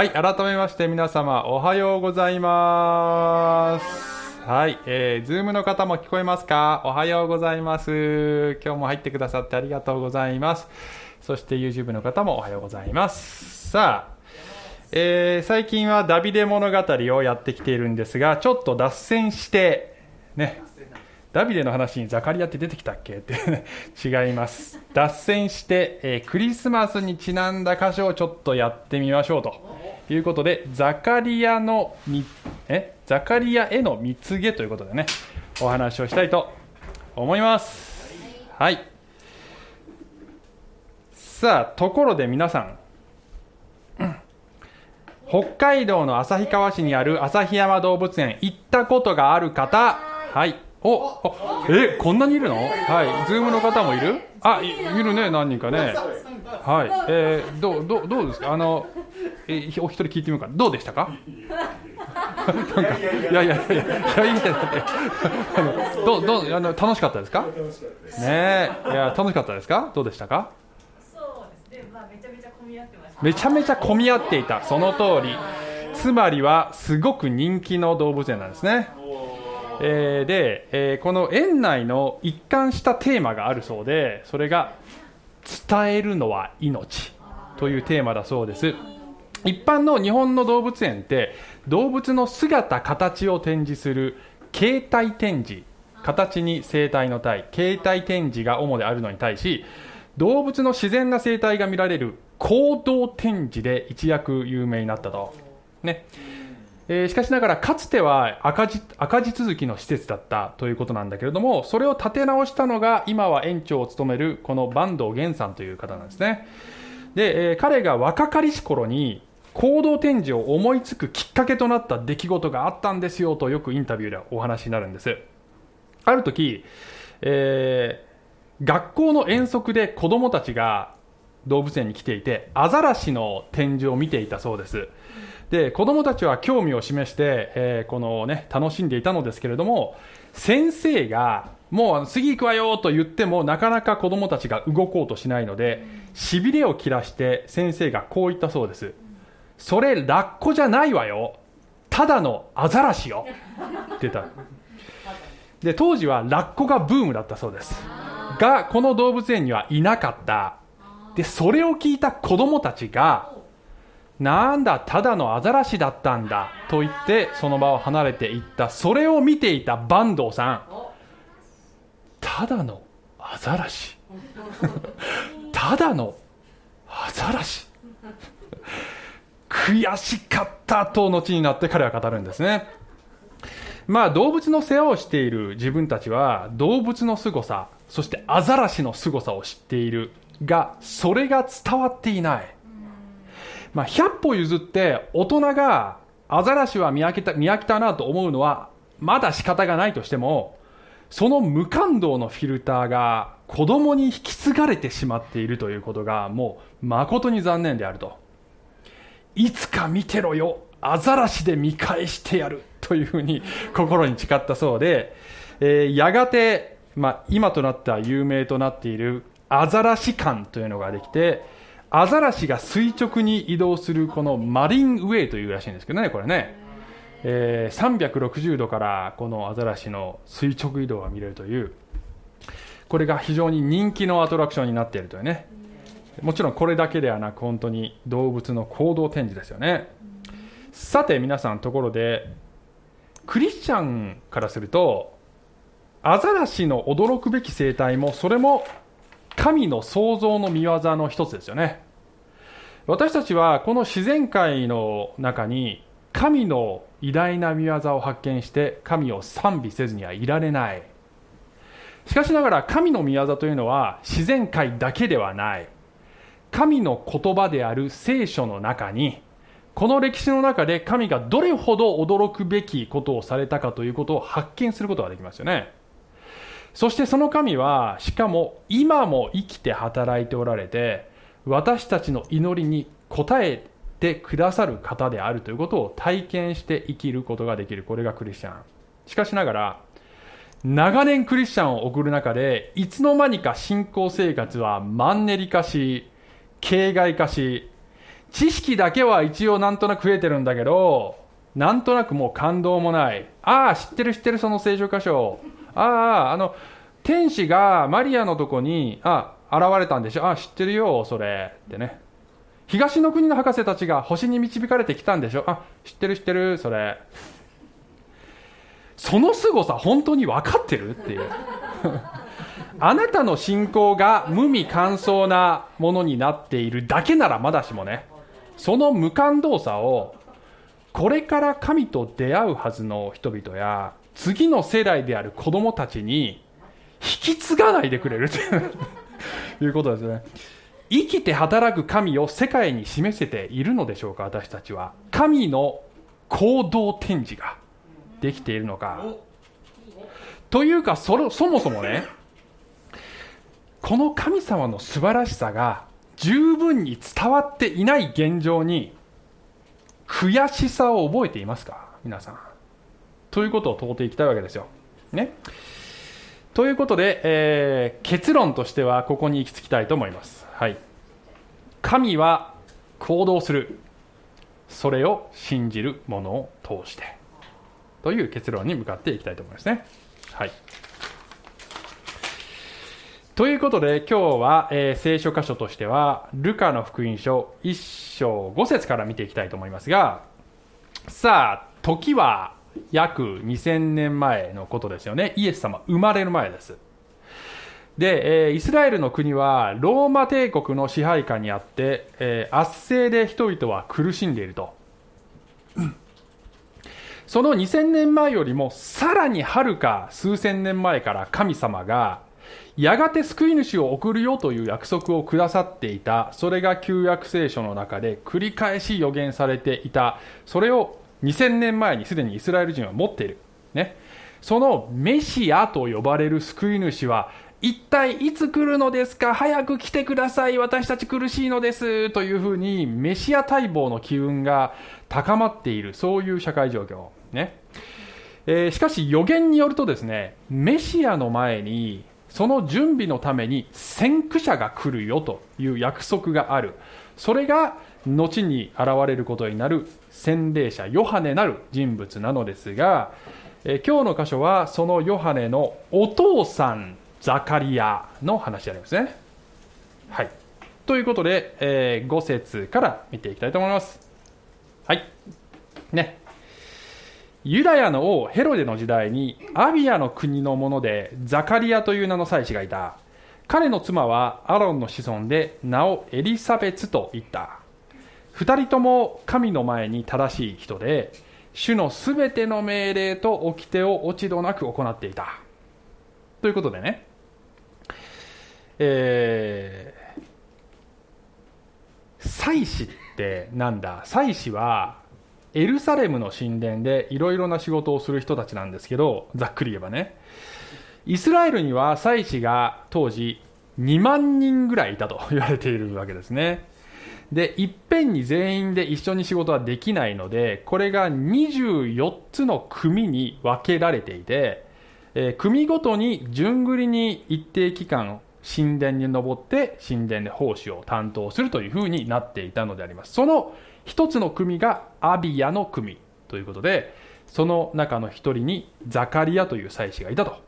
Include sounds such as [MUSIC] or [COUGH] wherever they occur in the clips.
はい、改めまして皆様おはようございます。はい、えー、ズームの方も聞こえますか？おはようございます。今日も入ってくださってありがとうございます。そして YouTube の方もおはようございます。さあ、えー、最近はダビデ物語をやってきているんですが、ちょっと脱線して、ね、ダビデの話にザカリアって出てきたっけ？って [LAUGHS] 違います。脱線して、えークリスマスにちなんだ箇所をちょっとやってみましょうと。いうことで、ザカリアのみ、え？ザカリアへの御告げということでね、お話をしたいと思います。はい。さあ、ところで皆さん、[CLEARS THROAT] 北海道の旭川市にある旭山動物園行ったことがある方？はいおあえこんなにいるの？はい。ズームの方もいる？あいいるね何人かね。はい。えー、どうどうどうですか？あのえーお一人聞いてみようか。どうでしたか？なんかいやいやいやいやいやいやいやあのどうどうあの楽しかったですか？ねえ。いや楽しかったですか？どうでしたか？そうですね、まあ、めちゃめちゃ混み合ってました。めちゃめちゃ混み合っていた。その通り。つまりはすごく人気の動物園なんですね、えーで、えーこの園内の一貫したテーマがあるそうでそれが伝えるのは命というテーマだそうです。一般の日本の動物園って動物の姿形を展示する形態展示形に生態の体形態展示が主であるのに対し動物の自然な生態が見られる行動展示で一躍有名になったと、ね。えーしかしながらかつては赤字赤字続きの施設だったということなんだけれどもそれを立て直したのが今は園長を務めるこの坂東源さんという方なんですね。で、えー彼が若かりし頃に行動展示を思いつくきっかけとなった出来事があったんですよとよくインタビューでお話になるんです。ある時、えー学校の遠足で子供たちが動物園に来ていてアザラシの展示を見ていたそうです。で子供たちは興味を示して、えーこのね楽しんでいたのですけれども先生がもうあの次行くわよと言ってもなかなか子供たちが動こうとしないのでしびれを切らして先生がこう言ったそうです。それラッコじゃないわよ。ただのアザラシよ。って言った。で当時はラッコがブームだったそうです。がこの動物園にはいなかった。でそれを聞いた子供たちがなんだただのアザラシだったんだと言ってその場を離れていった。それを見ていた坂東さん。ただのアザラシ。[LAUGHS] ただのアザラシ。悔しかったと後になって彼は語るんですね。まあ動物の世話をしている自分たちは動物の凄さそしてアザラシの凄さを知っているがそれが伝わっていない。まあ、100歩譲って大人がアザラシは見飽きた見飽きたなと思うのはまだ仕方がないとしてもその無感動のフィルターが子供に引き継がれてしまっているということがもう誠に残念であると。いつか見てろよアザラシで見返してやるというふうに心に誓ったそうで、えーやがて、まあ、今となっては有名となっているアザラシ館というのができてアザラシが垂直に移動するこのマリンウェイというらしいんですけどねこれね、えー360度からこのアザラシの垂直移動が見れるという。これが非常に人気のアトラクションになっているというね。もちろんこれだけではなく本当に動物の行動展示ですよね。さて皆さんところでクリスチャンからするとアザラシの驚くべき生態もそれも神の創造の見業の一つですよね。私たちはこの自然界の中に神の偉大な見業を発見して神を賛美せずにはいられない。しかしながら神の見業というのは自然界だけではない。神の言葉である聖書の中にこの歴史の中で神がどれほど驚くべきことをされたかということを発見することができますよね。そしてその神はしかも今も生きて働いておられて私たちの祈りに応えてくださる方であるということを体験して生きることができる。これがクリスチャン。しかしながら長年クリスチャンを送る中でいつの間にか信仰生活はマンネリ化し形骸化し知識だけは一応なんとなく増えてるんだけどなんとなくもう感動もない。ああ知ってる知ってるその聖書箇所。あああの天使がマリアのとこにあ現れたんでしょ。あ知ってるよそれ。ってね。東の国の博士たちが星に導かれてきたんでしょ。あ知ってる知ってるそれ。その凄さ本当に分かってる？っていう。[LAUGHS] あなたの信仰が無味乾燥なものになっているだけならまだしもね。その無感動さをこれから神と出会うはずの人々や次の世代である子供たちに引き継がないでくれると [LAUGHS] いうことですね。生きて働く神を世界に示せているのでしょうか私たちは。神の行動展示ができているのか。というかそそもそもねこの神様の素晴らしさが十分に伝わっていない現状に悔しさを覚えていますか？皆さん。ということを問うていきたいわけですよ。ね。ということで、えー、結論としてはここに行き着きたいと思います。はい。神は行動する。それを信じるものを通して。という結論に向かっていきたいと思いますね。はい。ということで今日は、えー、聖書箇所としてはルカの福音書1章5節から見ていきたいと思いますがさあ時は約2000年前のことですよね。イエス様生まれる前です。で、えー、イスラエルの国はローマ帝国の支配下にあって、えー、圧政で人々は苦しんでいると。その2000年前よりもさらにはるか数千年前から神様がやがて救い主を送るよという約束をくださっていた。それが旧約聖書の中で繰り返し予言されていた。それを2000年前にすでにイスラエル人は持っている、ね、そのメシアと呼ばれる救い主は一体いつ来るのですか？早く来てください。私たち苦しいのです。というふうにメシア待望の機運が高まっている。そういう社会状況。ね。えー、しかし予言によるとですねメシアの前にその準備のために先駆者が来るよという約束がある。それが後に現れることになる洗礼者ヨハネなる人物なのですが、えー、今日の箇所はそのヨハネのお父さんザカリアの話でありますね。はい。ということで、えー、5節から見ていきたいと思います。はい。ね。ユダヤの王ヘロデの時代にアビアの国の者でザカリアという名の祭司がいた。彼の妻はアロンの子孫で名をエリザベツと言った。二人とも神の前に正しい人で主のすべての命令と掟を落ち度なく行っていた。ということでね。えー、祭司ってなんだ？祭司はエルサレムの神殿でいろいろな仕事をする人たちなんですけどざっくり言えばね。イスラエルには祭司が当時2万人ぐらいいたと言われているわけですね。でいっぺんに全員で一緒に仕事はできないのでこれが24つの組に分けられていて、えー、組ごとに順繰りに一定期間神殿に登って神殿で奉仕を担当するというふうになっていたのであります。その一つの組がアビアの組ということでその中の一人にザカリアという祭司がいたと。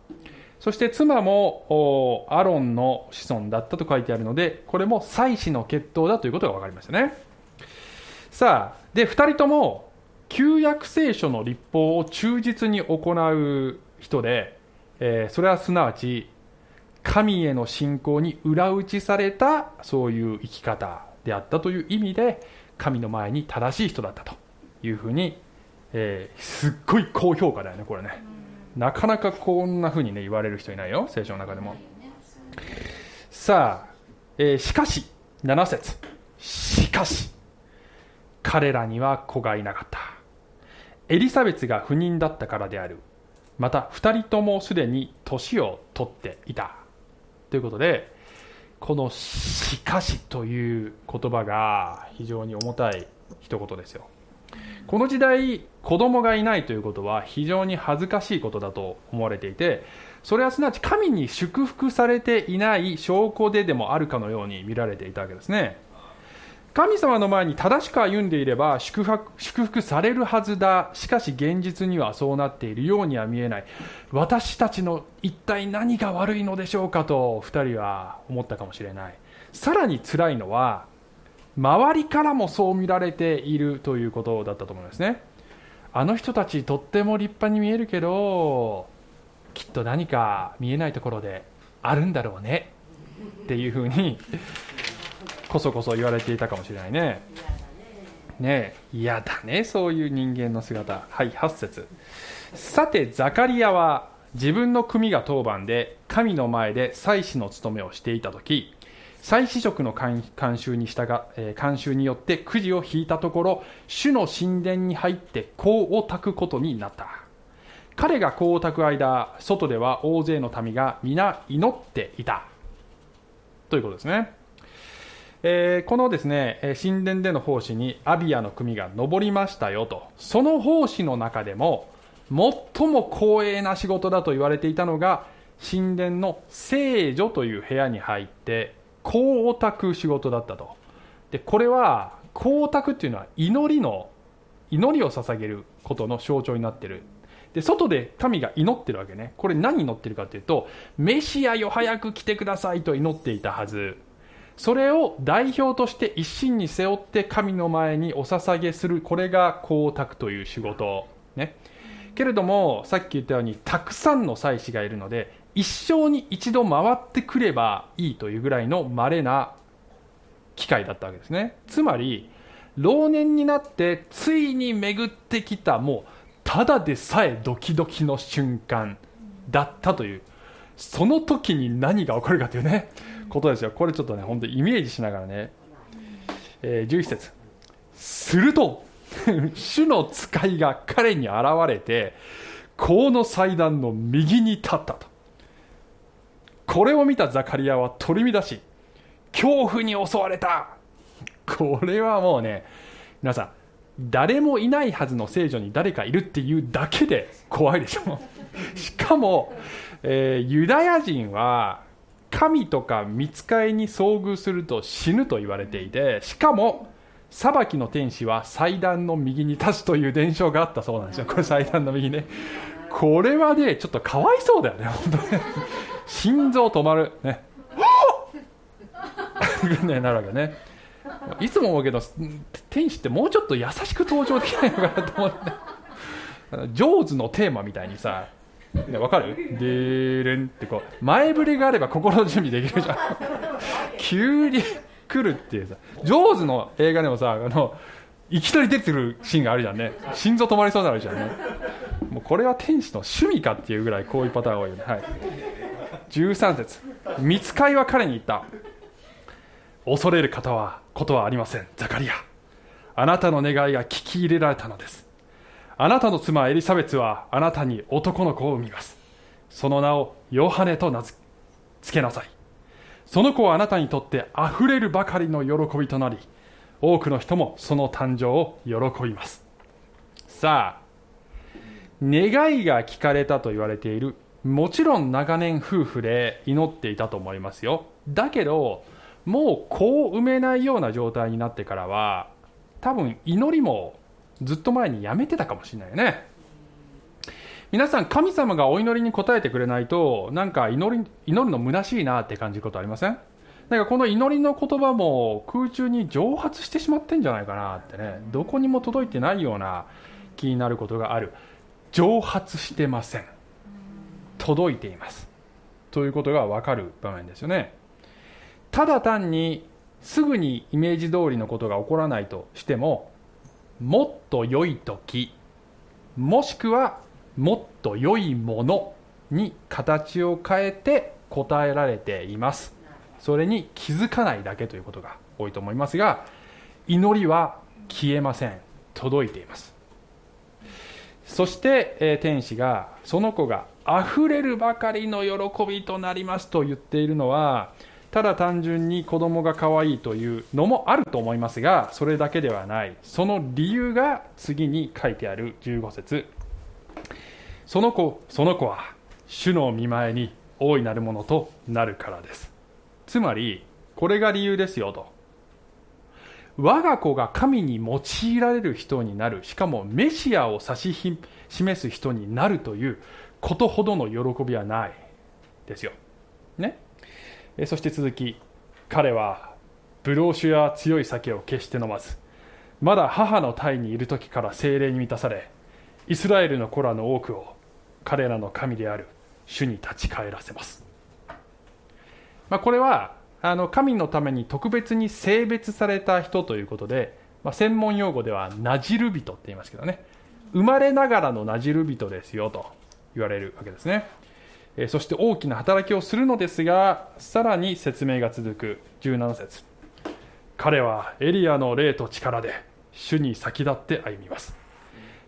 そして妻もアロンの子孫だったと書いてあるのでこれも祭司の血統だということが分かりましたね。さあで2人とも旧約聖書の立法を忠実に行う人で、えー、それはすなわち神への信仰に裏打ちされたそういう生き方であったという意味で神の前に正しい人だったというふうに、えー、すっごい高評価だよねこれね、なかなかこんなふうにね言われる人いないよ聖書の中でも。さあ、えー、しかし7節。しかし彼らには子がいなかった。エリザベスが不妊だったからである。また2人ともすでに年を取っていた。ということでこの「しかし」という言葉が非常に重たい一言ですよ。この時代子供がいないということは非常に恥ずかしいことだと思われていてそれはすなわち神に祝福されていない証拠ででもあるかのように見られていたわけですね。神様の前に正しく歩んでいれば祝福されるはずだ。しかし現実にはそうなっているようには見えない。私たちの一体何が悪いのでしょうかと2人は思ったかもしれない。さらに辛いのは周りからもそう見られているということだったと思いますね。あの人たちとっても立派に見えるけどきっと何か見えないところであるんだろうね。っていうふうにこそこそ言われていたかもしれないね。ね嫌だねそういう人間の姿。はい8節。さてザカリアは自分の組が当番で神の前で祭司の務めをしていた時祭司職の慣習に従えー慣習によってくじを引いたところ主の神殿に入って香を焚くことになった。彼が香を焚く間外では大勢の民が皆祈っていた。ということですね。えーこのですね神殿での奉仕にアビアの組が上りましたよと。その奉仕の中でも最も光栄な仕事だと言われていたのが神殿の聖女という部屋に入って香を焚く仕事だったと。でこれは香を焚くっていうのは祈りの祈りを捧げることの象徴になってる。で外で神が祈ってるわけね。これ何祈ってるかというとメシアよ早く来てくださいと祈っていたはず。それを代表として一身に背負って神の前にお捧げする。これが香を焚くという仕事。ね。けれどもさっき言ったようにたくさんの祭司がいるので一生に一度回ってくればいいというぐらいの稀な機会だったわけですね。つまり老年になってついに巡ってきたもうただでさえドキドキの瞬間だったというその時に何が起こるかというねことですよ。これちょっとね本当イメージしながらね、えー11節。すると主の使いが彼に現れて香の祭壇の右に立ったと。これを見たザカリアは取り乱し恐怖に襲われた。これはもうね皆さん誰もいないはずの聖女に誰かいるっていうだけで怖いでしょ。しかも、えーユダヤ人は神とか見つかいに遭遇すると死ぬと言われていてしかも裁きの天使は祭壇の右に立つという伝承があったそうなんですよ。これ祭壇の右ね。これはねちょっとかわいそうだよね本当ね。心臓止まる。ね。ねなるわけね。いつも思うけど天使ってもうちょっと優しく登場できないのかなと思って。ジョーズのテーマみたいにさねわかる？でーれんってこう前触れがあれば心の準備できるじゃん。急に来るっていうさジョーズの映画でもさあのいきなり出てくるシーンがあるじゃんね。心臓止まりそうになるじゃんね。もうこれは天使の趣味かっていうぐらいこういうパターンが多いよね、はい、13節。見つかいは彼に言った。恐れる方はことはありません。ザカリア。あなたの願いが聞き入れられたのです。あなたの妻エリザベツはあなたに男の子を産みます。その名をヨハネと名付けなさい。その子はあなたにとってあふれるばかりの喜びとなり多くの人もその誕生を喜びます。さあ願いが聞かれたと言われているもちろん長年夫婦で祈っていたと思いますよ。だけどもう子を産めないような状態になってからは多分祈りもずっと前にやめてたかもしれないよね。皆さん神様がお祈りに応えてくれないとなんか祈り祈るの虚しいなって感じることありません？なんかこの祈りの言葉も空中に蒸発してしまってんじゃないかなってね。どこにも届いてないような気になることがある。蒸発してません。届いています。ということが分かる場面ですよね。ただ単にすぐにイメージ通りのことが起こらないとしてももっと良い時もしくはもっと良いものに形を変えて答えられています。それに気づかないだけということが多いと思いますが祈りは消えません。届いています。そして、え天使がその子があふれるばかりの喜びとなりますと言っているのはただ単純に子供が可愛いというのもあると思いますがそれだけではない。その理由が次に書いてある15節。その子その子は主の見前に大いなるものとなるからです。つまりこれが理由ですよと。我が子が神に用いられる人になる。しかもメシアを指し示す人になるということほどの喜びはないですよ、ね、そして続き彼はブドウ酒や強い酒を決して飲まずまだ母の胎にいる時から精霊に満たされイスラエルの子らの多くを彼らの神である主に立ち返らせます、まあ、これはあの神のために特別に性別された人ということで、まあ、専門用語ではなじる人って言いますけどね。生まれながらのなじる人ですよと。言われるわけですね、えー、そして大きな働きをするのですがさらに説明が続く17節。彼はエリアの霊と力で主に先立って歩みます。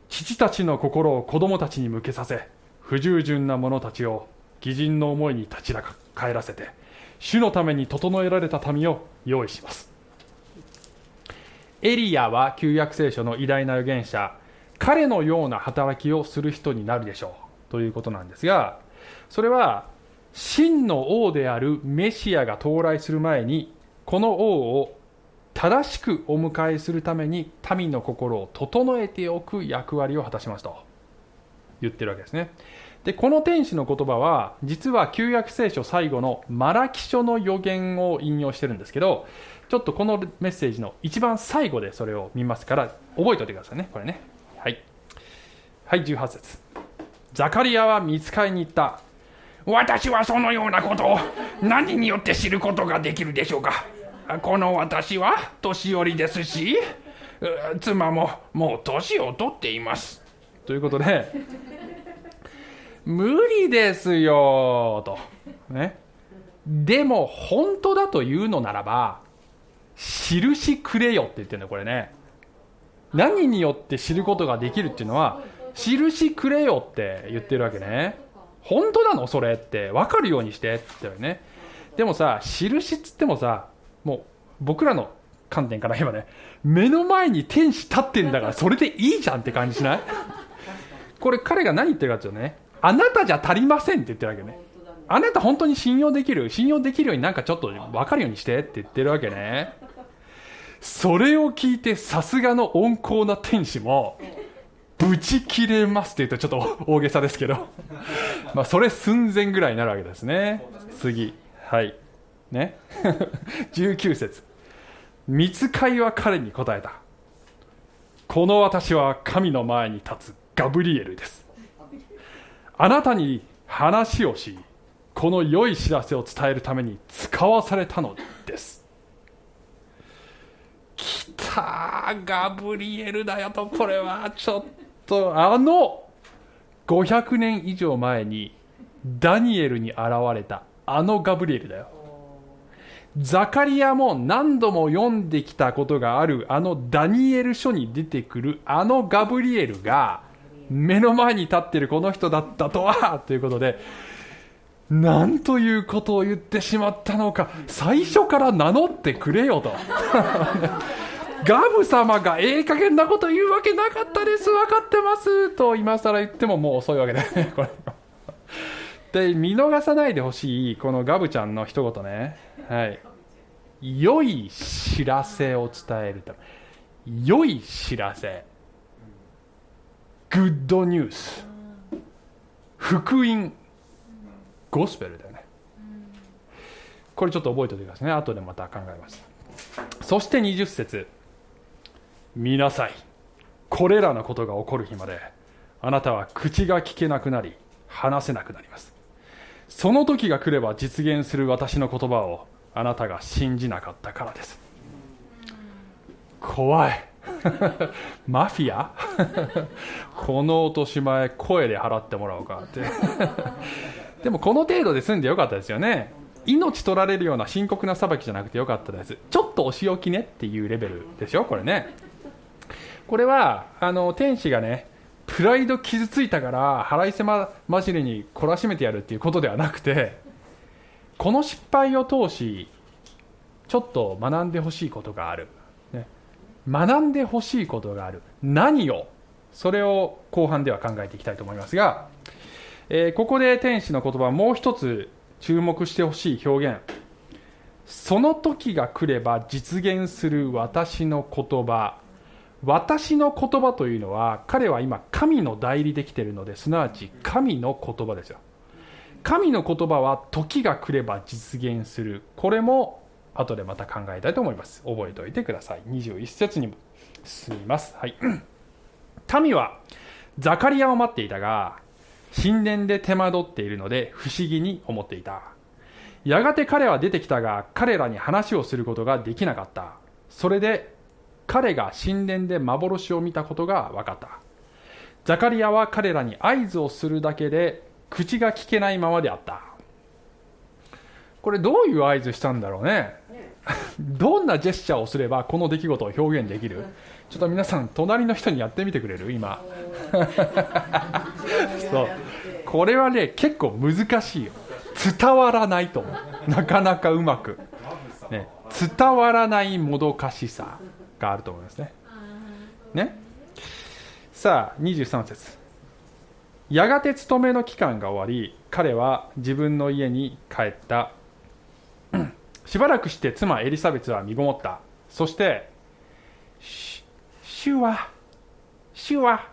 父たちの心を子供たちに向けさせ不従順な者たちを義人の思いに立ち返らせて主のために整えられた民を用意します。エリアは旧約聖書の偉大な預言者彼のような働きをする人になるでしょう。ということなんですがそれは真の王であるメシアが到来する前にこの王を正しくお迎えするために民の心を整えておく役割を果たしますと言ってるわけですね。でこの天使の言葉は実は旧約聖書最後のマラキ書の予言を引用してるんですけどちょっとこのメッセージの一番最後でそれを見ますから覚えておいてくださいね。これね。はい。はい18節。ザカリアは見つかりに行った私はそのようなことを何によって知ることができるでしょうかこの私は年寄りですし妻ももう年を取っていますということで無理ですよと。ね。でも、本当だというのならば、印くれよって言ってるんだ、これね。何によって知ることができるっていうのは、印くれよって言ってるわけね。本当なの？それって分かるようにしてって言ってるね。でもさ、印っつってもさ、もう僕らの観点から言えばね、目の前に天使立ってんだからそれでいいじゃんって感じしない？これ彼が何言ってるかっていうとね、あなたじゃ足りませんって言ってるわけね。あなた本当に信用できる？信用できるようになんかちょっと分かるようにしてって言ってるわけね。それを聞いてさすがの温厚な天使も、ブチ切れますって言うとちょっと [LAUGHS] 大げさですけど。まあそれ寸前ぐらいになるわけですね。次。はい。ね。[LAUGHS] 19節見つかいは彼に答えた。この私は神の前に立つガブリエルです。あなたに話をしこの良い知らせを伝えるために使わされたのです来たガブリエルだよとこれはちょっとあの500年以上前にダニエルに現れたあのガブリエルだよ。ザカリアも何度も読んできたことがあるあのダニエル書に出てくるあのガブリエルが目の前に立ってるこの人だったとはということでなんということを言ってしまったのか最初から名乗ってくれよと。ガム様がええ加減なこと言うわけなかったです。分かってます。と今更言ってももう遅いわけだ。よねこれ。で見逃さないでほしいこのガブちゃんの一言ね。はい。良い知らせを伝えるため。良い知らせ。グッドニュース。福音ゴスペルだよね。これちょっと覚えておいてくださいね。後でまた考えます。そして20節。見なさい。これらのことが起こる日まであなたは口が聞けなくなり話せなくなります。その時が来れば実現する私の言葉をあなたが信じなかったからです。怖い。[LAUGHS] マフィア？[LAUGHS] この落とし前声で払ってもらおうかって。[LAUGHS] でもこの程度で済んでよかったですよね。命取られるような深刻な裁きじゃなくてよかったです。ちょっとお仕置きねっていうレベルですよこれね。これはあの天使がねプライド傷ついたから腹いせままじりに懲らしめてやるっていうことではなくてこの失敗を通しちょっと学んでほしいことがある。学んでほしいことがある。何をそれを後半では考えていきたいと思いますが、えー、ここで天使の言葉もう一つ注目してほしい表現。その時が来れば実現する私の言葉。私の言葉というのは彼は今神の代理できているのですなわち神の言葉ですよ。神の言葉は時が来れば実現する。これも後でまた考えたいと思います。覚えておいてください。21節にも。進みます。はい。[CLEARS THROAT] 民はザカリアを待っていたが神殿で手間取っているので不思議に思っていた。やがて彼は出てきたが彼らに話をすることができなかった。それで彼が神殿で幻を見たことが分かった。ザカリアは彼らに合図をするだけで口が聞けないままであった。これどういう合図したんだろうね。どんなジェスチャーをすればこの出来事を表現できる？ちょっと皆さん隣の人にやってみてくれる？今。[LAUGHS] そう。これはね結構難しいよ。伝わらないと思う。なかなかうまく、ね、伝わらないもどかしさがあると思いますね。ね。さあ23節。やがて勤めの期間が終わり彼は自分の家に帰った。[CLEARS THROAT] しばらくして妻エリザベスは身ごもった。そして主は主は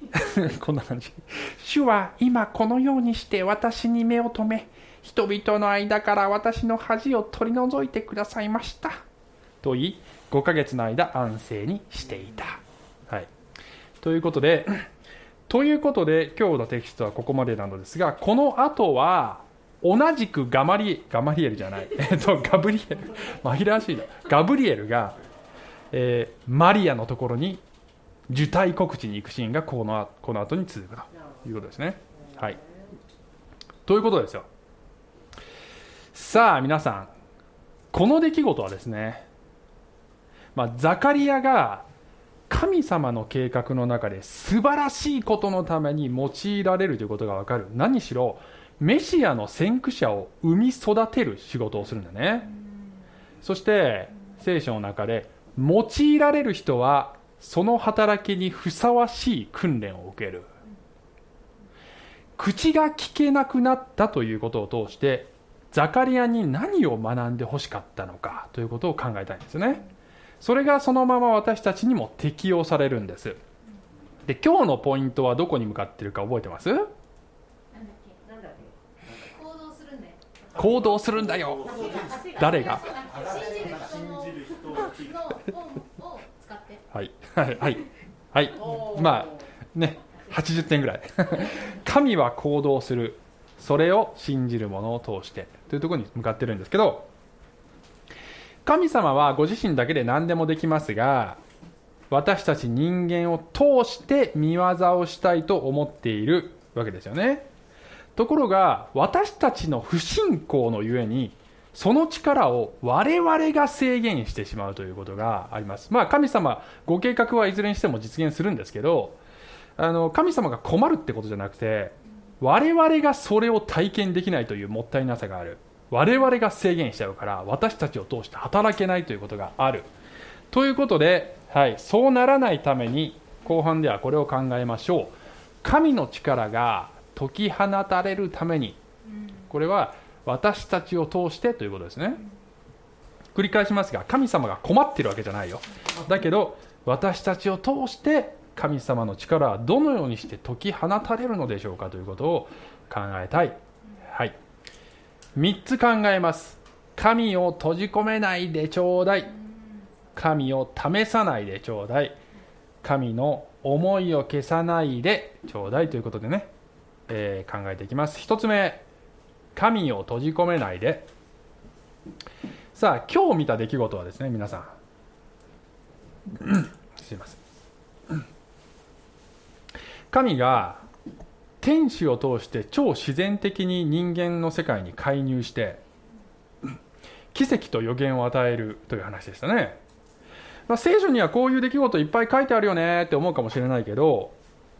[LAUGHS] こんな感じ。主は今このようにして私に目を留め人々の間から私の恥を取り除いてくださいました。と言い5ヶ月の間安静にしていた、はい、ということで [CLEARS THROAT] ということで今日のテキストはここまでなのですがこの後は同じくガマリガマリエルじゃない、[LAUGHS] えっと、ガブリエル。紛らわしいな。ガブリエルが、えー、マリアのところに受胎告知に行くシーンがこのこの後に続くということですね。はい、ということですよ。さあ皆さん。この出来事はですね、まあ、ザカリアが神様の計画の中で素晴らしいことのために用いられるということが分かる。何しろメシアの先駆者を生み育てる仕事をするんだね。そして聖書の中で用いられる人はその働きにふさわしい訓練を受ける。口が聞けなくなったということを通してザカリアに何を学んでほしかったのかということを考えたいんですね。それがそのまま私たちにも適用されるんです。で今日のポイントはどこに向かっているか覚えてます？行動するんだよ。誰が？はいはいはいはい。まあね80点ぐらい。神は行動する。それを信じる者を通して。というところに向かってるんですけど神様はご自身だけで何でもできますが私たち人間を通して見業をしたいと思っているわけですよねところが私たちの不信仰のゆえにその力を我々が制限してしまうということがあります。まあ神様、ご計画はいずれにしても実現するんですけど、あの神様が困るってことじゃなくて、我々がそれを体験できないというもったいなさがある。我々が制限しちゃうから私たちを通して働けないということがある。ということで、はい、そうならないために後半ではこれを考えましょう。神の力が解き放たれるためにこれは私たちを通してということですね繰り返しますが神様が困ってるわけじゃないよだけど私たちを通して神様の力はどのようにして解き放たれるのでしょうかということを考えたい3つ考えます。神を閉じ込めないでちょうだい。神を試さないでちょうだい。神の思いを消さないでちょうだい。ということでねえー、考えていきます。1つ目神を閉じ込めないで。さあ今日見た出来事はですね皆さん。[COUGHS] すいません神が天使を通して超自然的に人間の世界に介入して奇跡と予言を与えるという話でしたね、まあ、聖書にはこういう出来事いっぱい書いてあるよねって思うかもしれないけど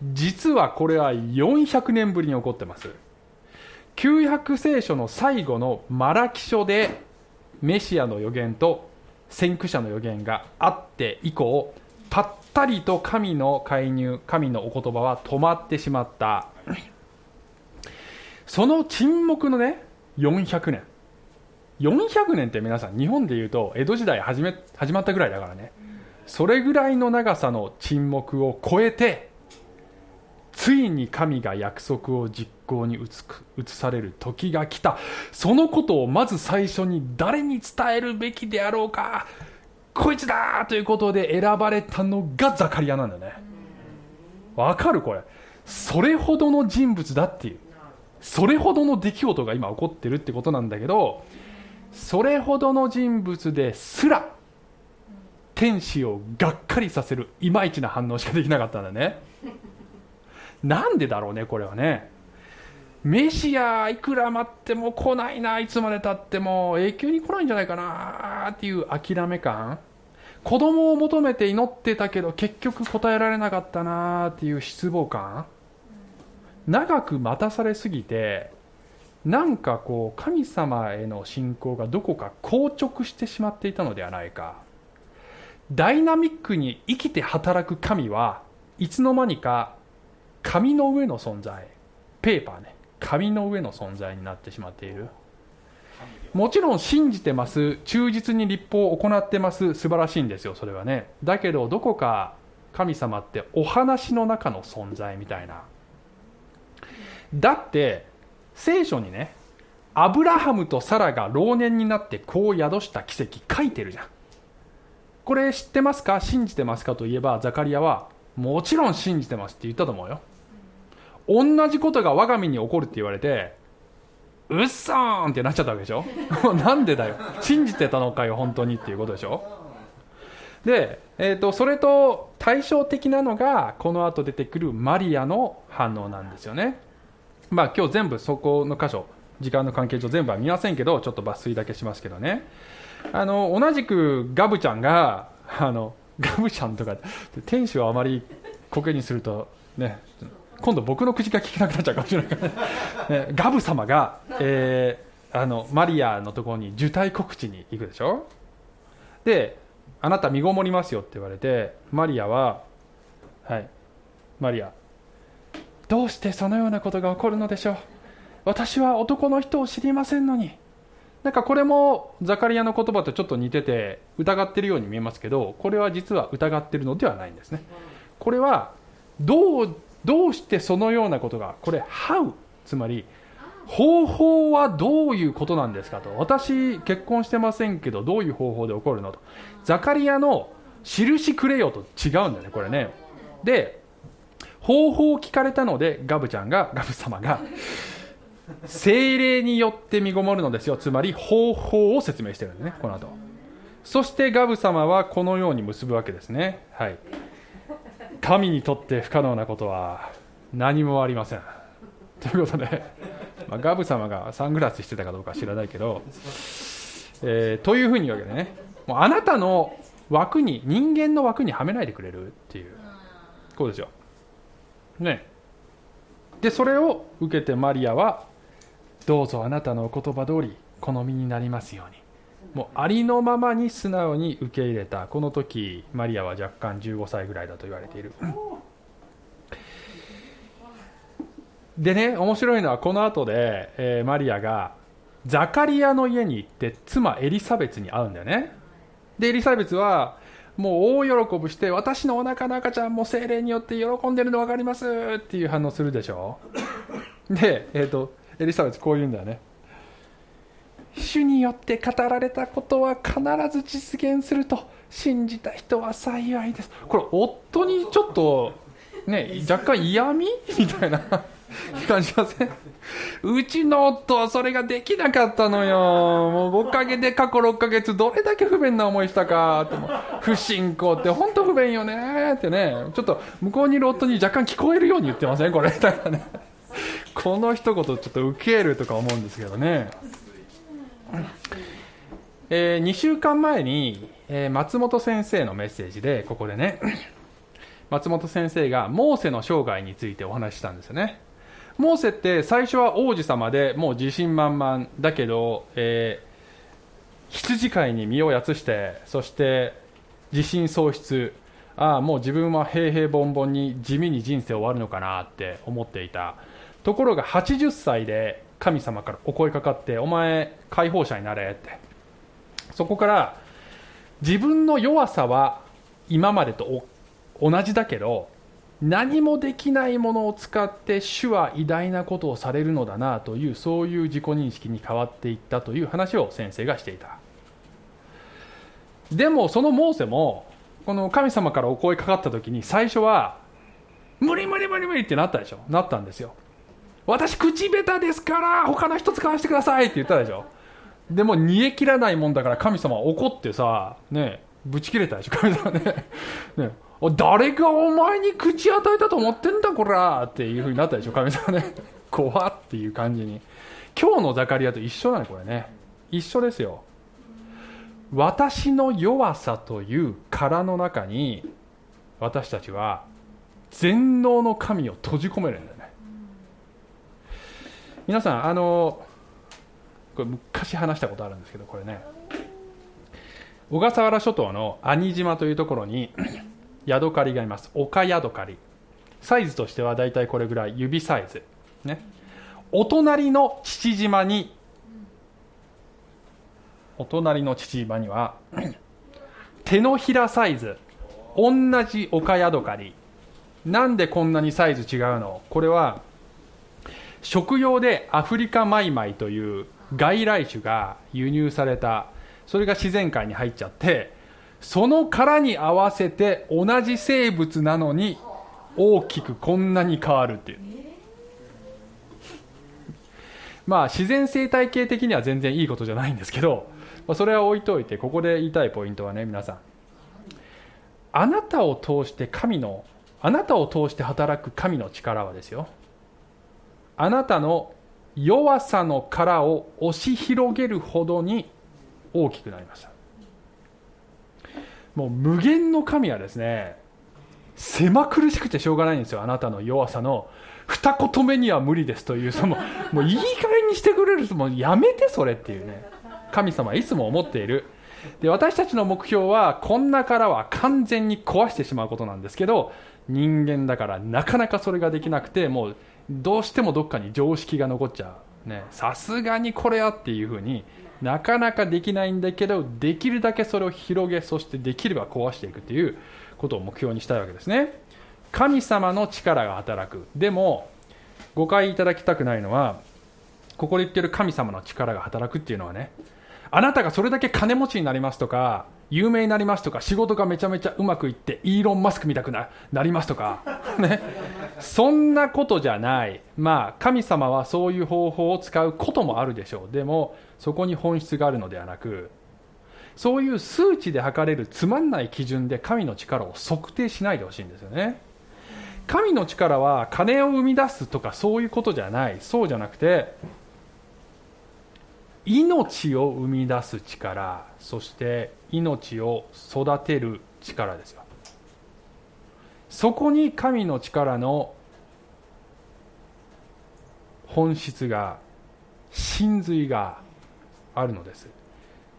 実はこれは400年ぶりに起こってます。旧約聖書の最後のマラキ書でメシアの予言と先駆者の予言があって以降ぱったりと神の介入神のお言葉は止まってしまった。その沈黙のね400年。400年って皆さん日本でいうと江戸時代始め始まったぐらいだからね。それぐらいの長さの沈黙を超えてついに神が約束を実行に移く移される時が来た。そのことをまず最初に誰に伝えるべきであろうか。こいつだということで選ばれたのがザカリアなんだね。わかるこれ。それほどの人物だっていう。それほどの出来事が今起こってるってことなんだけどそれほどの人物ですら天使をがっかりさせるいまいちな反応しかできなかったんだね。なんでだろうねこれはね。メシアいくら待っても来ないないつまでたっても永久に来ないんじゃないかなっていう諦め感。子供を求めて祈ってたけど結局答えられなかったなっていう失望感。長く待たされすぎてなんかこう神様への信仰がどこか硬直してしまっていたのではないか。ダイナミックに生きて働く神はいつの間にか紙の上の存在。ペーパーね。紙の上の存在になってしまっている。もちろん信じてます。忠実に立法を行ってます。素晴らしいんですよそれはね。だけどどこか神様ってお話の中の存在みたいな。だって聖書にねアブラハムとサラが老年になって子を宿した奇跡書いてるじゃん。これ知ってますか？信じてますかといえばザカリアはもちろん信じてますって言ったと思うよ。同じことが我が身に起こるって言われてうっそーんってなっちゃったわけでしょ？[LAUGHS] なんでだよ。信じてたのかよ本当にっていうことでしょ？で、えーと、それと対照的なのがこの後出てくるマリアの反応なんですよね。まあ今日全部そこの箇所時間の関係上全部は見ませんけどちょっと抜粋だけしますけどね。あの同じくガブちゃんが [LAUGHS] あのガブちゃんとか天使をあまり苔にするとね今度僕の口が聞けなくなっちゃうかもしれないから、ね、ガブ様が、えー、あのマリアのところに受胎告知に行くでしょ？であなた身ごもりますよって言われてマリアははいマリアどうしてそのようなことが起こるのでしょう？私は男の人を知りませんのに。なんかこれもザカリアの言葉とちょっと似てて疑ってるように見えますけどこれは実は疑ってるのではないんですね。これはどうどうしてそのようなことがこれ How つまり方法はどういうことなんですかと。私結婚してませんけどどういう方法で起こるのと。ザカリアの印くれよと違うんだよねこれね。で方法を聞かれたのでガブちゃんが [LAUGHS] ガブ様が精霊によって身ごもるのですよ。つまり方法を説明してるんですねこの後。そしてガブ様はこのように結ぶわけですね。はい。神にとって不可能なことは何もありません。ということで、まあ、ガブ様がサングラスしてたかどうか知らないけど、えー、というふうに言うわけでねもうあなたの枠に人間の枠にはめないでくれるっていうこうですよ。ね。でそれを受けてマリアはどうぞあなたのお言葉通り好みになりますように。もうありのままに素直に受け入れたこの時マリアは若干15歳ぐらいだと言われている。でね面白いのはこの後で、えー、マリアがザカリアの家に行って妻エリザベツに会うんだよね。でエリザベツはもう大喜びして私のお腹の赤ちゃんも精霊によって喜んでるの分かりますっていう反応するでしょ？[LAUGHS] で、えーとエリザベツこう言うんだよね。主によって語られたことは必ず実現すると信じた人は幸いです。これ夫にちょっとね若干嫌味？みたいな感じません？うちの夫はそれができなかったのよ。もうおかげで過去6ヶ月どれだけ不便な思いしたかって。不信仰って本当不便よねってね。ちょっと向こうにいる夫に若干聞こえるように言ってません？これ。だからねこの一言ちょっと受けるとか思うんですけどね。えー、2週間前に、えー、松本先生のメッセージでここでね。松本先生がモーセの生涯についてお話ししたんですよね。モーセって最初は王子様でもう自信満々だけど、えー、羊飼いに身をやつしてそして自信喪失。ああもう自分は平々凡々に地味に人生終わるのかなって思っていた。ところが80歳で神様からお声かかって「お前解放者になれ」って。そこから自分の弱さは今までと同じだけど何もできないものを使って主は偉大なことをされるのだなというそういう自己認識に変わっていったという話を先生がしていた。でもそのモーセもこの神様からお声かかった時に最初は無理無理無理無理ってなったでしょ。なったんですよ。私口下手ですから他の人使わせてくださいって言ったでしょ。でも煮え切らないもんだから神様怒ってさねぶち切れたでしょ。神様ね。ね。誰がお前に口与えたと思ってんだこらっていうふうになったでしょ神様ね。[LAUGHS] 怖っていう感じに。今日のザカリアと一緒なのこれね。一緒ですよ。私の弱さという殻の中に私たちは全能の神を閉じ込めるんだよね。皆さんあのこれ昔話したことあるんですけどこれね。小笠原諸島の兄島というところにヤドカリがいます。オヤドカリサイズとしてはだいたいこれぐらい。指サイズ。ね。お隣の父島にお隣の父島には [CLEARS THROAT] 手のひらサイズ。同じオカヤドカリなんでこんなにサイズ違うの？これは食用でアフリカマイマイという外来種が輸入された。それが自然界に入っちゃってその殻に合わせて同じ生物なのに大きくこんなに変わるっていう。まあ自然生態系的には全然いいことじゃないんですけどまあそれは置いといてここで言いたいポイントはね皆さん。あなたを通して神のあなたを通して働く神の力はですよ。あなたの弱さの殻を押し広げるほどに大きくなりました。もう無限の神はですね狭苦しくてしょうがないんですよあなたの弱さの。二言目には無理ですというその [LAUGHS] もういい加減にしてくれるもうやめてそれっていうね。神様はいつも思っている。で私たちの目標はこんな殻は完全に壊してしまうことなんですけど人間だからなかなかそれができなくてもうどうしてもどっかに常識が残っちゃう。ねさすがにこれはっていうふうになかなかできないんだけどできるだけそれを広げそしてできれば壊していくということを目標にしたいわけですね。神様の力が働く。でも誤解いただきたくないのはここで言ってる神様の力が働くっていうのはねあなたがそれだけ金持ちになりますとか有名になりますとか仕事がめちゃめちゃうまくいってイーロン・マスクみたくななりますとか、[LAUGHS] ね、そんなことじゃない。まあ神様はそういう方法を使うこともあるでしょう。でもそこに本質があるのではなくそういう数値で測れるつまんない基準で神の力を測定しないでほしいんですよね。神の力は金を生み出すとかそういうことじゃない。そうじゃなくて命を生み出す力そして命を育てる力ですよ。そこに神の力の本質が真髄があるのです。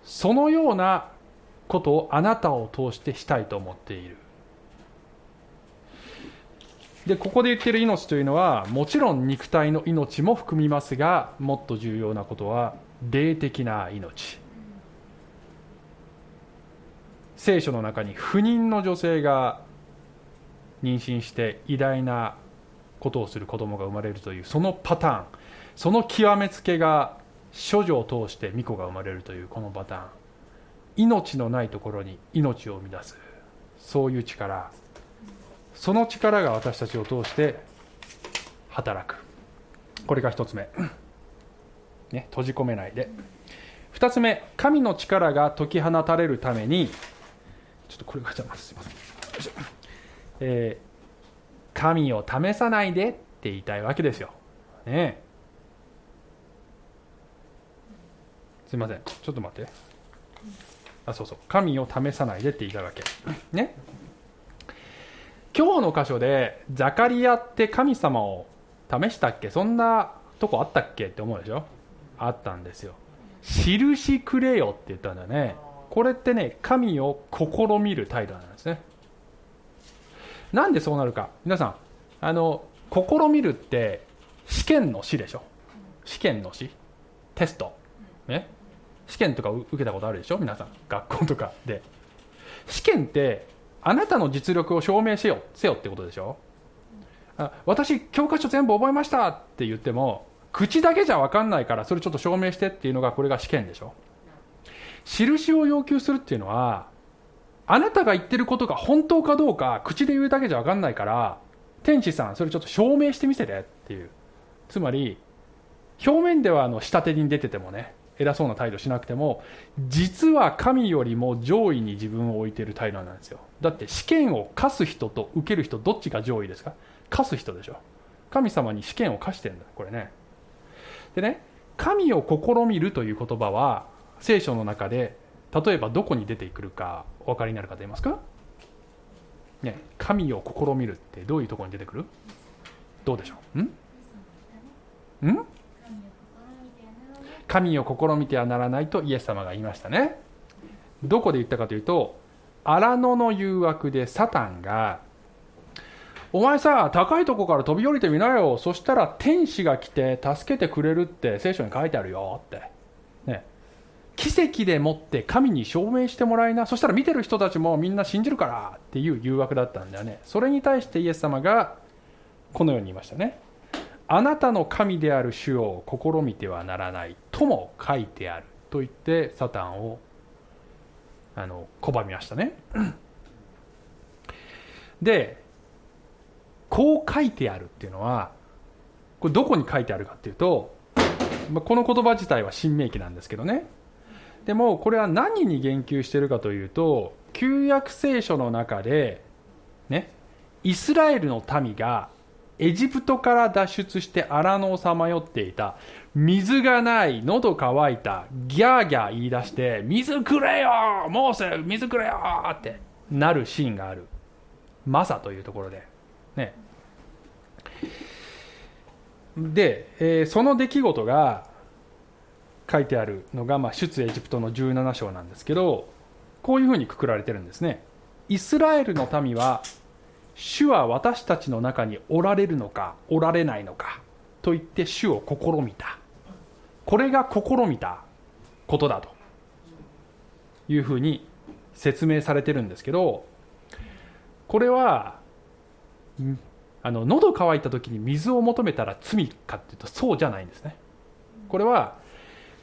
そのようなことをあなたを通してしたいと思っている。でここで言っている命というのはもちろん肉体の命も含みますがもっと重要なことは霊的な命。聖書の中に不妊の女性が妊娠して偉大なことをする子供が生まれるというそのパターンその極めつけが処女を通して巫女が生まれるというこのパターン。命のないところに命を生み出す。そういう力。その力が私たちを通して働く。これが一つ目。ね、閉じ込めないで。2つ目。神の力が解き放たれるためにちょっとこれが邪魔です。すいません、えー、神を試さないでって言いたいわけですよ、ね、すいません。ちょっと待って。あそうそう。神を試さないでって言いたいわけ。ね。今日の箇所でザカリアって神様を試したっけ？そんなとこあったっけって思うでしょ？あったんですよ。印くれよって言ったんだよね。これってね神を試みる態度なんですね。なんでそうなるか？皆さんあの試みるって試験の試でしょ？試験の試？テスト、ね、試験とか受けたことあるでしょ？皆さん。学校とかで。試験ってあなたの実力を証明せよせよってことでしょ？あ私教科書全部覚えましたって言っても口だけじゃ分かんないからそれちょっと証明してっていうのがこれが試験でしょ？印を要求するっていうのはあなたが言ってることが本当かどうか口で言うだけじゃ分かんないから天使さんそれちょっと証明してみせてっていう。つまり表面ではあの下手に出ててもね偉そうな態度しなくても実は神よりも上位に自分を置いている態度なんですよ。だって試験を課す人と受ける人どっちが上位ですか？課す人でしょ。神様に試験を課してるんだ。これね。でね神を試みるという言葉は聖書の中で例えばどこに出てくるかお分かりになる方いますか？ね神を試みるってどういうところに出てくる？どうでしょう？ん？ん？神を試みてはならないとイエス様が言いましたね。どこで言ったかというと荒野の誘惑でサタンがお前さ高いとこから飛び降りてみなよ。そしたら天使が来て助けてくれるって聖書に書いてあるよって。ね。奇跡でもって神に証明してもらいな。そしたら見てる人たちもみんな信じるからっていう誘惑だったんだよね。それに対してイエス様がこのように言いましたね。あなたの神である主を試みてはならないとも書いてあると言ってサタンをあの拒みましたね。[CLEARS THROAT] でこう書いてあるっていうのはこれどこに書いてあるかっていうとまこの言葉自体は新明記なんですけどね。でもこれは何に言及してるかというと旧約聖書の中でねイスラエルの民がエジプトから脱出して荒野をさまよっていた。水がない喉乾いた。ギャーギャー言い出して水くれよモーセ水くれよってなるシーンがある。マサというところで。ね。で、えー、その出来事が書いてあるのが、まあ、出エジプトの17章なんですけどこういうふうにくくられてるんですね。イスラエルの民は主は私たちの中におられるのかおられないのかと言って主を試みた。これが試みたことだと。いうふうに説明されてるんですけどこれはあの喉乾いた時に水を求めたら罪かっていうとそうじゃないんですね。これは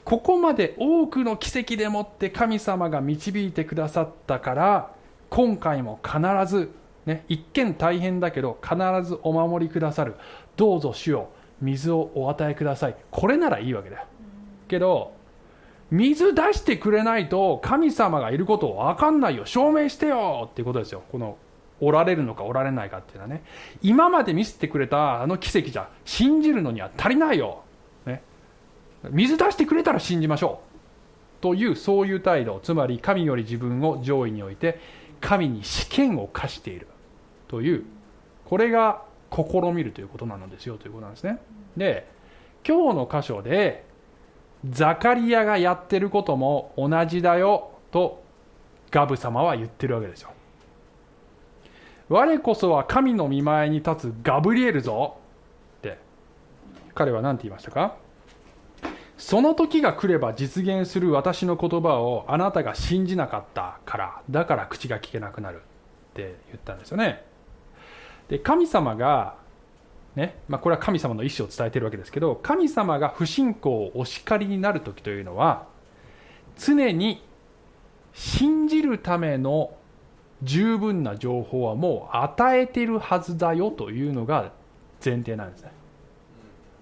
ここまで多くの奇跡でもって神様が導いてくださったから今回も必ずね、一見大変だけど必ずお守りくださる。どうぞ主よ水をお与えください。これならいいわけだよ。けど水出してくれないと神様がいることを分かんないよ。証明してよっていうことですよ。このおられるのかおられないかっていうのはね。今まで見せてくれたあの奇跡じゃ信じるのには足りないよ、ね、水出してくれたら信じましょう。というそういう態度。つまり神より自分を上位に置いて神に試験を課している。というこれが試みるということなのですよということなんですね。で今日の箇所でザカリアがやってることも同じだよとガブ様は言ってるわけですよ。我こそは神の見前に立つガブリエルぞって彼は何て言いましたか？その時が来れば実現する私の言葉をあなたが信じなかったからだから口が聞けなくなるって言ったんですよね。で神様が、ねまあ、これは神様の意思を伝えているわけですけど神様が不信仰をお叱りになる時というのは常に信じるための十分な情報はもう与えているはずだよというのが前提なんですね。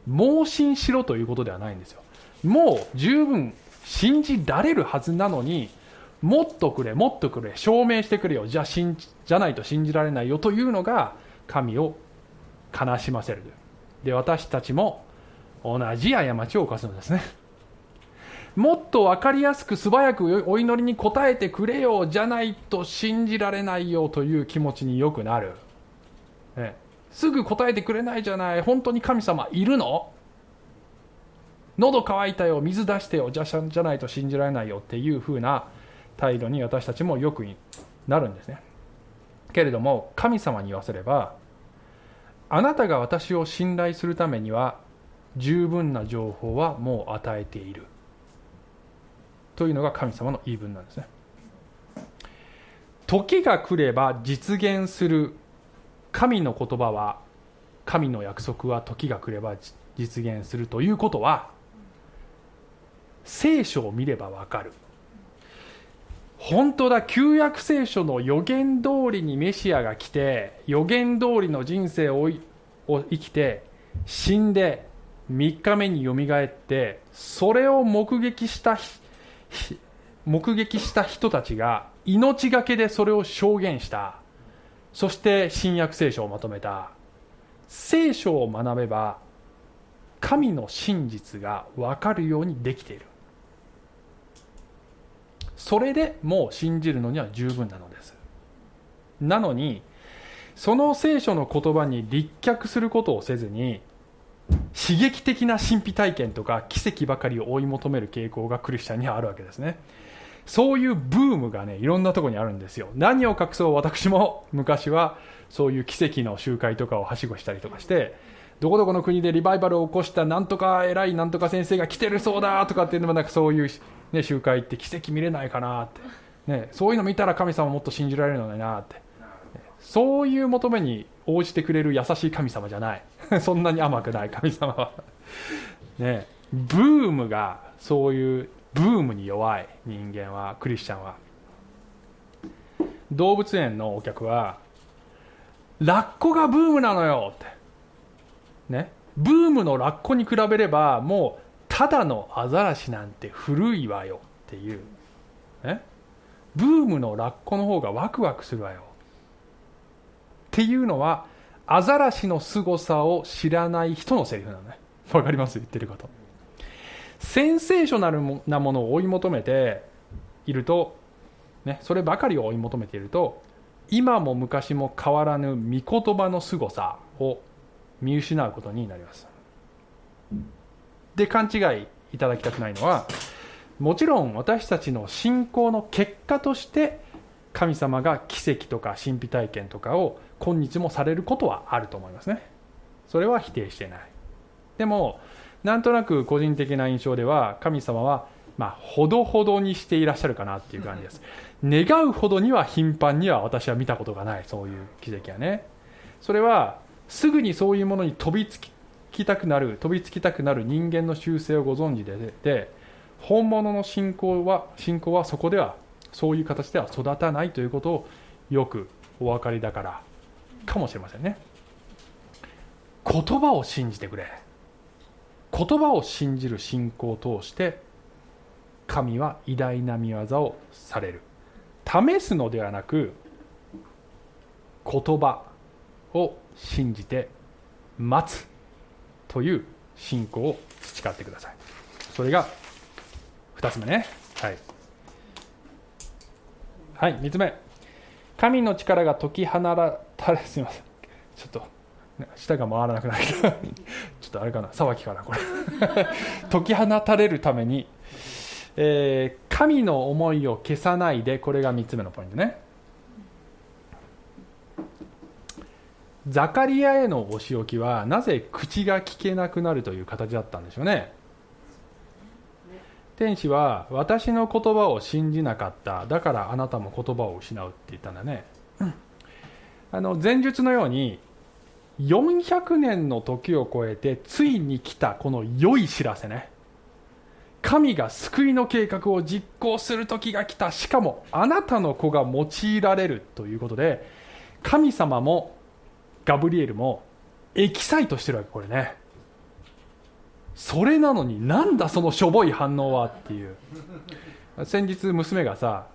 盲信しろということではないんですよ。もう十分信じられるはずなのにもっとくれもっとくれ証明してくれよ。じゃ信じじゃないと信じられないよというのが神を悲しませる。で私たちも同じ過ちを犯すのですね。もっと分かりやすく素早くお祈りに応えてくれよじゃないと信じられないよという気持ちによくなる、ね、すぐ答えてくれないじゃない本当に神様いるの？喉乾いたよ水出してよじゃじゃないと信じられないよっていう風な態度に私たちもよくなるんですね。けれども神様に言わせればあなたが私を信頼するためには十分な情報はもう与えている。というのが神様の言い分なんですね。時が来れば実現する。神の言葉は神の約束は時が来れば実現するということは聖書を見ればわかる。本当だ旧約聖書の予言通りにメシアが来て予言通りの人生を生きて死んで3日目によみがえってそれを目撃した目撃した人たちが命がけでそれを証言した。そして新約聖書をまとめた。聖書を学べば神の真実が分かるようにできている。それでもう信じるのには十分なのです。なのにその聖書の言葉に立脚することをせずに刺激的な神秘体験とか奇跡ばかりを追い求める傾向がクリスチャンにはあるわけですね。そういうブームがねいろんなところにあるんですよ。何を隠そう私も。昔はそういう奇跡の集会とかをはしごしたりとかしてどこどこの国でリバイバルを起こしたなんとか偉いなんとか先生が来てるそうだとかっていうのもなんかそういう、ね、集会って奇跡見れないかなって、ね、そういうの見たら神様もっと信じられるのになって。そういう求めに応じてくれる優しい神様じゃない。[LAUGHS] そんなに甘くない神様は。ねブームがそういうブームに弱い人間はクリスチャンは。動物園のお客はラッコがブームなのよって。ね。ブームのラッコに比べればもうただのアザラシなんて古いわよっていう、ね、ブームのラッコの方がワクワクするわよ。っていうのはアザラシの凄さを知らない人のセリフなのね。わかります？言ってること。センセーショナルなものを追い求めていると、ね、そればかりを追い求めていると今も昔も変わらぬ御言葉の凄さを見失うことになります。で勘違いいただきたくないのはもちろん私たちの信仰の結果として神様が奇跡とか神秘体験とかを今日もされることはあると思いますね。それは否定していない。でもなんとなく個人的な印象では神様はまあほどほどにしていらっしゃるかなっていう感じです。[LAUGHS] 願うほどには頻繁には私は見たことがないそういう奇跡はね。それはすぐにそういうものに飛びつきたくなる飛びつきたくなる人間の習性をご存知でで本物の信仰は信仰はそこではそういう形では育たないということをよくお分かりだからかもしれませんね。言葉を信じてくれ。言葉を信じる信仰を通して神は偉大な見業をされる。試すのではなく言葉を信じて待つという信仰を培ってください。それが2つ目ね。はい。はい3つ目。神の力が解き放たれ [LAUGHS] すみません。ちょっと舌が回らなくなる。[LAUGHS] ちょっとあれかな。騒ぎかなこれ。[LAUGHS] 解き放たれるために、えー、神の思いを消さないでこれが3つ目のポイントね。ザカリアへのお仕置きはなぜ口が聞けなくなるという形だったんでしょうね。天使は私の言葉を信じなかった。だからあなたも言葉を失うって言ったんだね、あの前述のように400年の時を超えてついに来たこの良い知らせね。神が救いの計画を実行する時が来た。しかもあなたの子が用いられるということで神様もガブリエルもエキサイトしてるわけこれね。それなのになんだそのしょぼい反応はっていう。先日娘がさ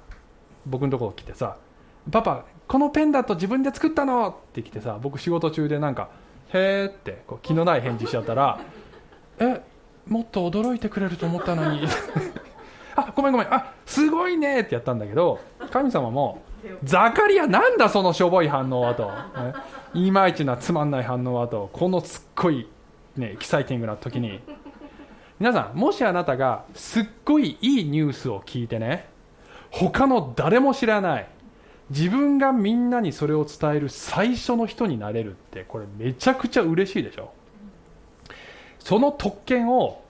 僕のところ来てさ「パパこのペンダント自分で作ったの!」って来てさ僕仕事中でなんか「へえ」ってこう気のない返事しちゃったら「えもっと驚いてくれると思ったのに。あごめんごめん。あすごいね」ってやったんだけど神様も「ザカリアなんだそのしょぼい反応は」と。ね。いまいちなつまんない反応はと。このすっごい、ね、エキサイティングな時に。皆さんもしあなたがすっごいいいニュースを聞いてね他の誰も知らない。自分がみんなにそれを伝える最初の人になれるってこれめちゃくちゃ嬉しいでしょ。その特権を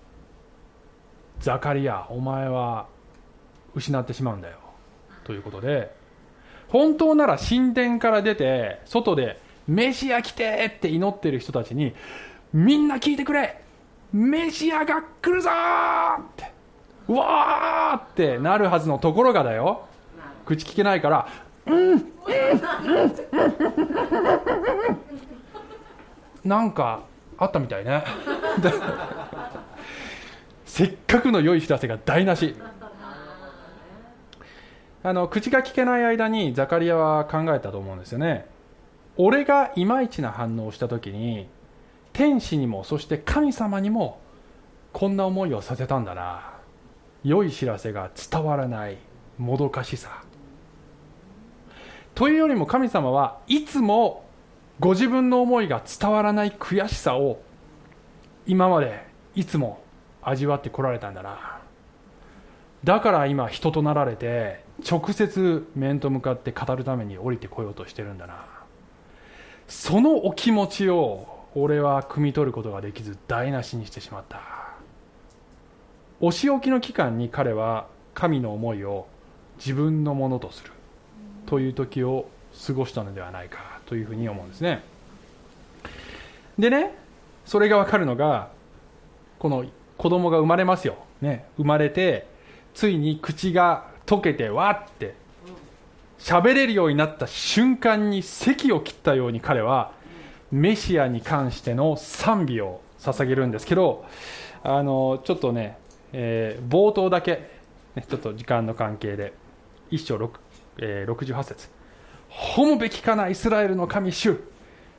ザカリアお前は失ってしまうんだよ。ということで本当なら神殿から出て外でメシア来てって祈ってる人たちにみんな聞いてくれメシアが来るぞってうわーってなるはずのところがだよ。口聞けないからうんうんうんなんかあったみたいね。せっかくの良い知らせが台無し。あの口が聞けない間にザカリアは考えたと思うんですよね。俺がいまいちな反応をした時に天使にもそして神様にもこんな思いをさせたんだな。良い知らせが伝わらないもどかしさ。というよりも神様はいつもご自分の思いが伝わらない悔しさを今までいつも味わってこられたんだな。だから今人となられて直接面と向かって語るために降りてこようとしてるんだな。そのお気持ちを俺は汲み取ることができず台無しにしてしまった。お仕置きの期間に彼は神の思いを自分のものとする。という時を過ごしたのではないかというふうに思うんですね。でねそれが分かるのがこの子供が生まれますよ、ね、生まれてついに口が溶けてわって喋れるようになった瞬間に席を切ったように彼はメシアに関しての賛美を捧げるんですけどあのちょっとね、えー、冒頭だけ、ね、ちょっと時間の関係で一章6、えー、68節。褒むべきかなイスラエルの神主。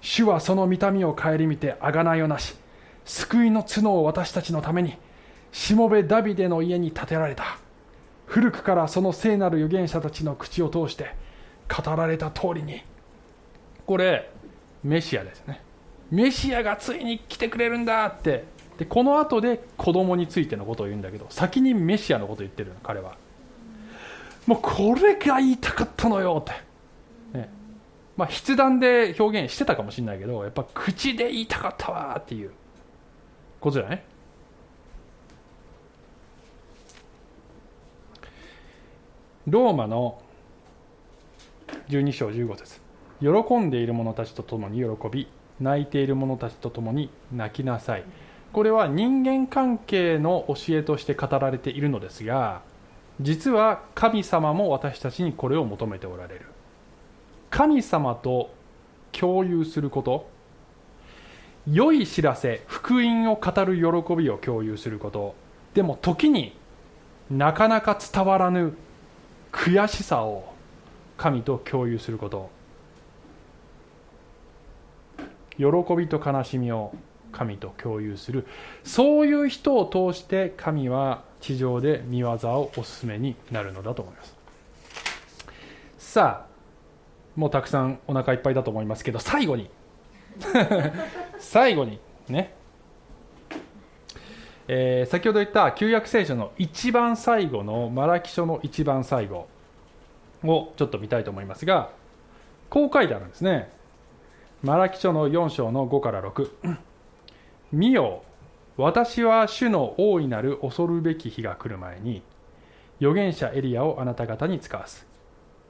主はその見た目を顧みて贖いをなし。救いの角を私たちのためにしもべダビデの家に建てられた。古くからその聖なる預言者たちの口を通して語られた通りにこれメシアですね。メシアがついに来てくれるんだって。でこの後で子供についてのことを言うんだけど先にメシアのことを言ってるの彼は。もうこれが言いたかったのよって。ね。まあ、筆談で表現してたかもしれないけどやっぱ口で言いたかったわっていうことだねローマの12章15節。喜んでいる者たちと共に喜び泣いている者たちと共に泣きなさい。これは人間関係の教えとして語られているのですが実は神様も私たちにこれを求めておられる。神様と共有すること。良い知らせ福音を語る喜びを共有すること。でも時になかなか伝わらぬ悔しさを神と共有すること。喜びと悲しみを神と共有する。そういう人を通して神は地上で見業をお勧めになるのだと思います。さあもうたくさんお腹いっぱいだと思いますけど最後に。[LAUGHS] 最後にね、えー、先ほど言った旧約聖書の一番最後のマラキ書の一番最後をちょっと見たいと思いますがこう書いてあるんですね。マラキ書の4章の5から6 [CLEARS THROAT] 見よ私は主の大いなる恐るべき日が来る前に預言者エリアをあなた方に使わす。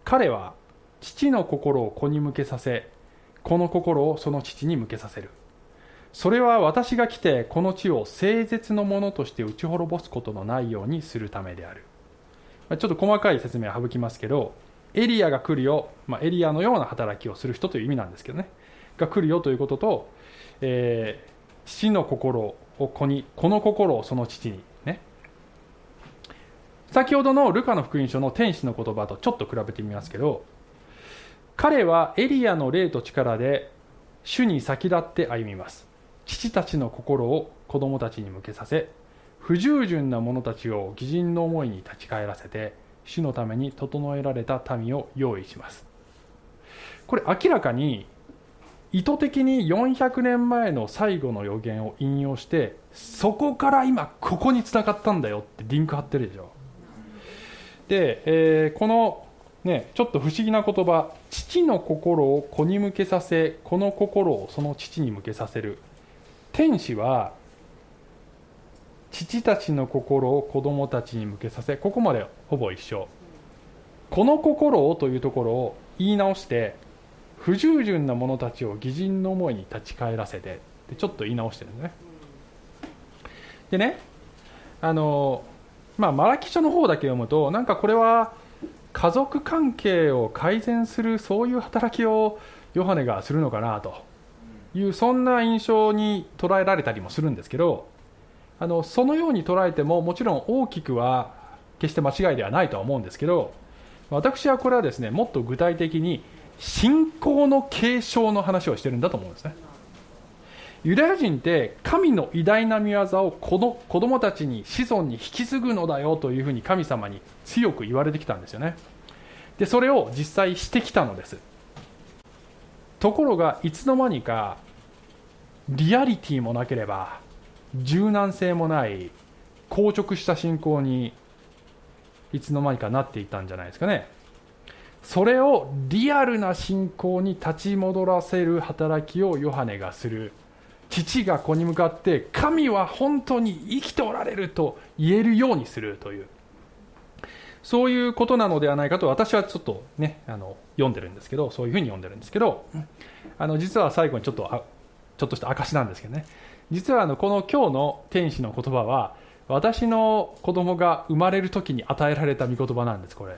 彼は父の心を子に向けさせこの心をその父に向けさせる。それは私が来てこの地を誠実のものとして打ち滅ぼすことのないようにするためである。ちょっと細かい説明は省きますけどエリアが来るよ、まあ、エリアのような働きをする人という意味なんですけどね。が来るよということと、えー、父の心を子にこの心をその父にね。先ほどのルカの福音書の天使の言葉とちょっと比べてみますけど彼はエリアの霊と力で主に先立って歩みます。父たちの心を子供たちに向けさせ不従順な者たちを義人の思いに立ち返らせて主のために整えられた民を用意します。これ明らかに意図的に400年前の最後の予言を引用してそこから今ここにつながったんだよってリンク貼ってるでしょ。で、えー、このね、ちょっと不思議な言葉父の心を子に向けさせこの心をその父に向けさせる。天使は父たちの心を子供たちに向けさせここまでほぼ一緒。この心をというところを言い直して不従順な者たちを義人の思いに立ち返らせてでちょっと言い直してるんですね。でねあのまあマラキ書の方だけ読むとなんかこれは家族関係を改善するそういう働きをヨハネがするのかなと。いうそんな印象に捉えられたりもするんですけどあのそのように捉えてももちろん大きくは決して間違いではないとは思うんですけど私はこれはですねもっと具体的に信仰の継承の話をしてるんだと思うんですね。ユダヤ人って神の偉大な見業を子の子供たちに子孫に引き継ぐのだよというふうに神様に強く言われてきたんですよね。でそれを実際してきたのです。ところがいつの間にかリアリティもなければ柔軟性もない硬直した信仰にいつの間にかなっていたんじゃないですかね。それをリアルな信仰に立ち戻らせる働きをヨハネがする。父が子に向かって神は本当に生きておられると言えるようにするという。そういうことなのではないかと私はちょっとねあの読んでるんですけどそういうふうに読んでるんですけどあの実は最後にちょっとあちょっとした証なんですけどね。実はあのこの今日の天使の言葉は私の子供が生まれる時に与えられた御言葉なんですこれ。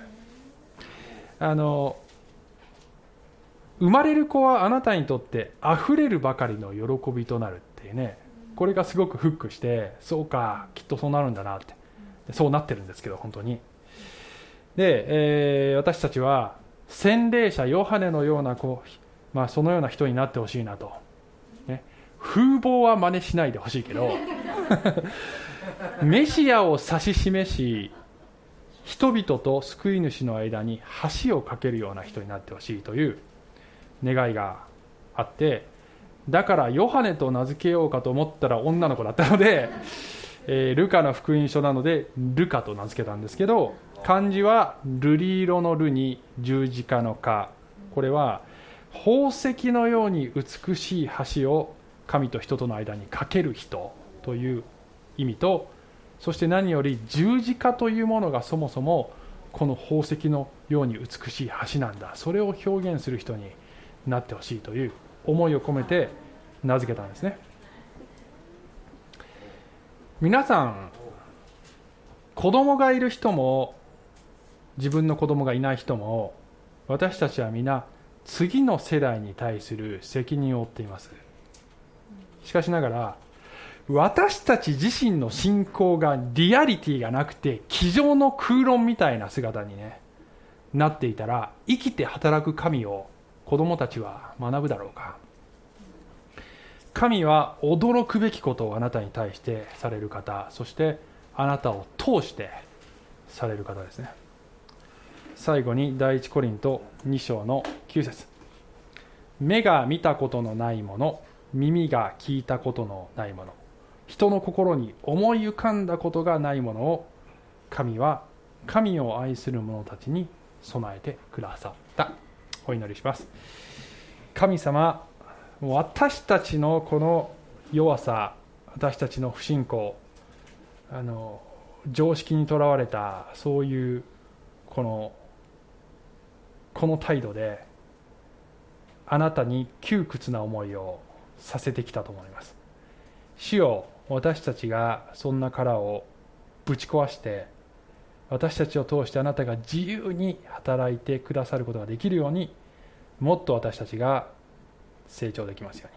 あの生まれる子はあなたにとって溢れるばかりの喜びとなるっていうね。これがすごくフックしてそうかきっとそうなるんだなって。そうなってるんですけど本当に。で、えー、私たちは洗礼者ヨハネのような子、まあ、そのような人になってほしいなと、ね、風貌は真似しないでほしいけど [LAUGHS] メシアを指し示し人々と救い主の間に橋を架けるような人になってほしいという願いがあってだからヨハネと名付けようかと思ったら女の子だったので、えー、ルカの福音書なのでルカと名付けたんですけど漢字は瑠璃色の瑠に十字架の架これは宝石のように美しい橋を神と人との間に架ける人という意味とそして何より十字架というものがそもそもこの宝石のように美しい橋なんだ。それを表現する人になってほしいという思いを込めて名付けたんですね。皆さん子供がいる人も自分の子供がいない人も私たちは皆次の世代に対する責任を負っています。しかしながら私たち自身の信仰がリアリティがなくて机上の空論みたいな姿にねなっていたら生きて働く神を子供たちは学ぶだろうか。神は驚くべきことをあなたに対してされる方そしてあなたを通してされる方ですね。最後に第一コリント2章の9節目が見たことのないもの耳が聞いたことのないもの人の心に思い浮かんだことがないものを神は神を愛する者たちに備えてくださった。お祈りします神様私たちのこの弱さ私たちの不信仰あの常識にとらわれたそういうこのこの態度であなたに窮屈な思いをさせてきたと思います。主よ私たちがそんな殻をぶち壊して私たちを通してあなたが自由に働いてくださることができるようにもっと私たちが成長できますよう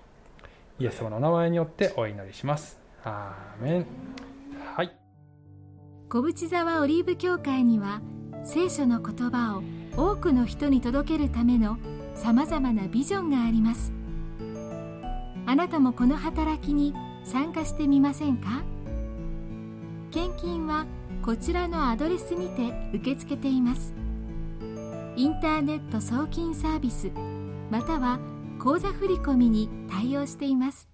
に。イエス様のお名前によってお祈りします。アーメン。はい。小淵沢オリーブ教会には聖書の言葉を多くの人に届けるためのさまざまなビジョンがあります。あなたもこの働きに参加してみませんか？献金はこちらのアドレスにて受け付けています。インターネット送金サービスまたは口座振込に対応しています。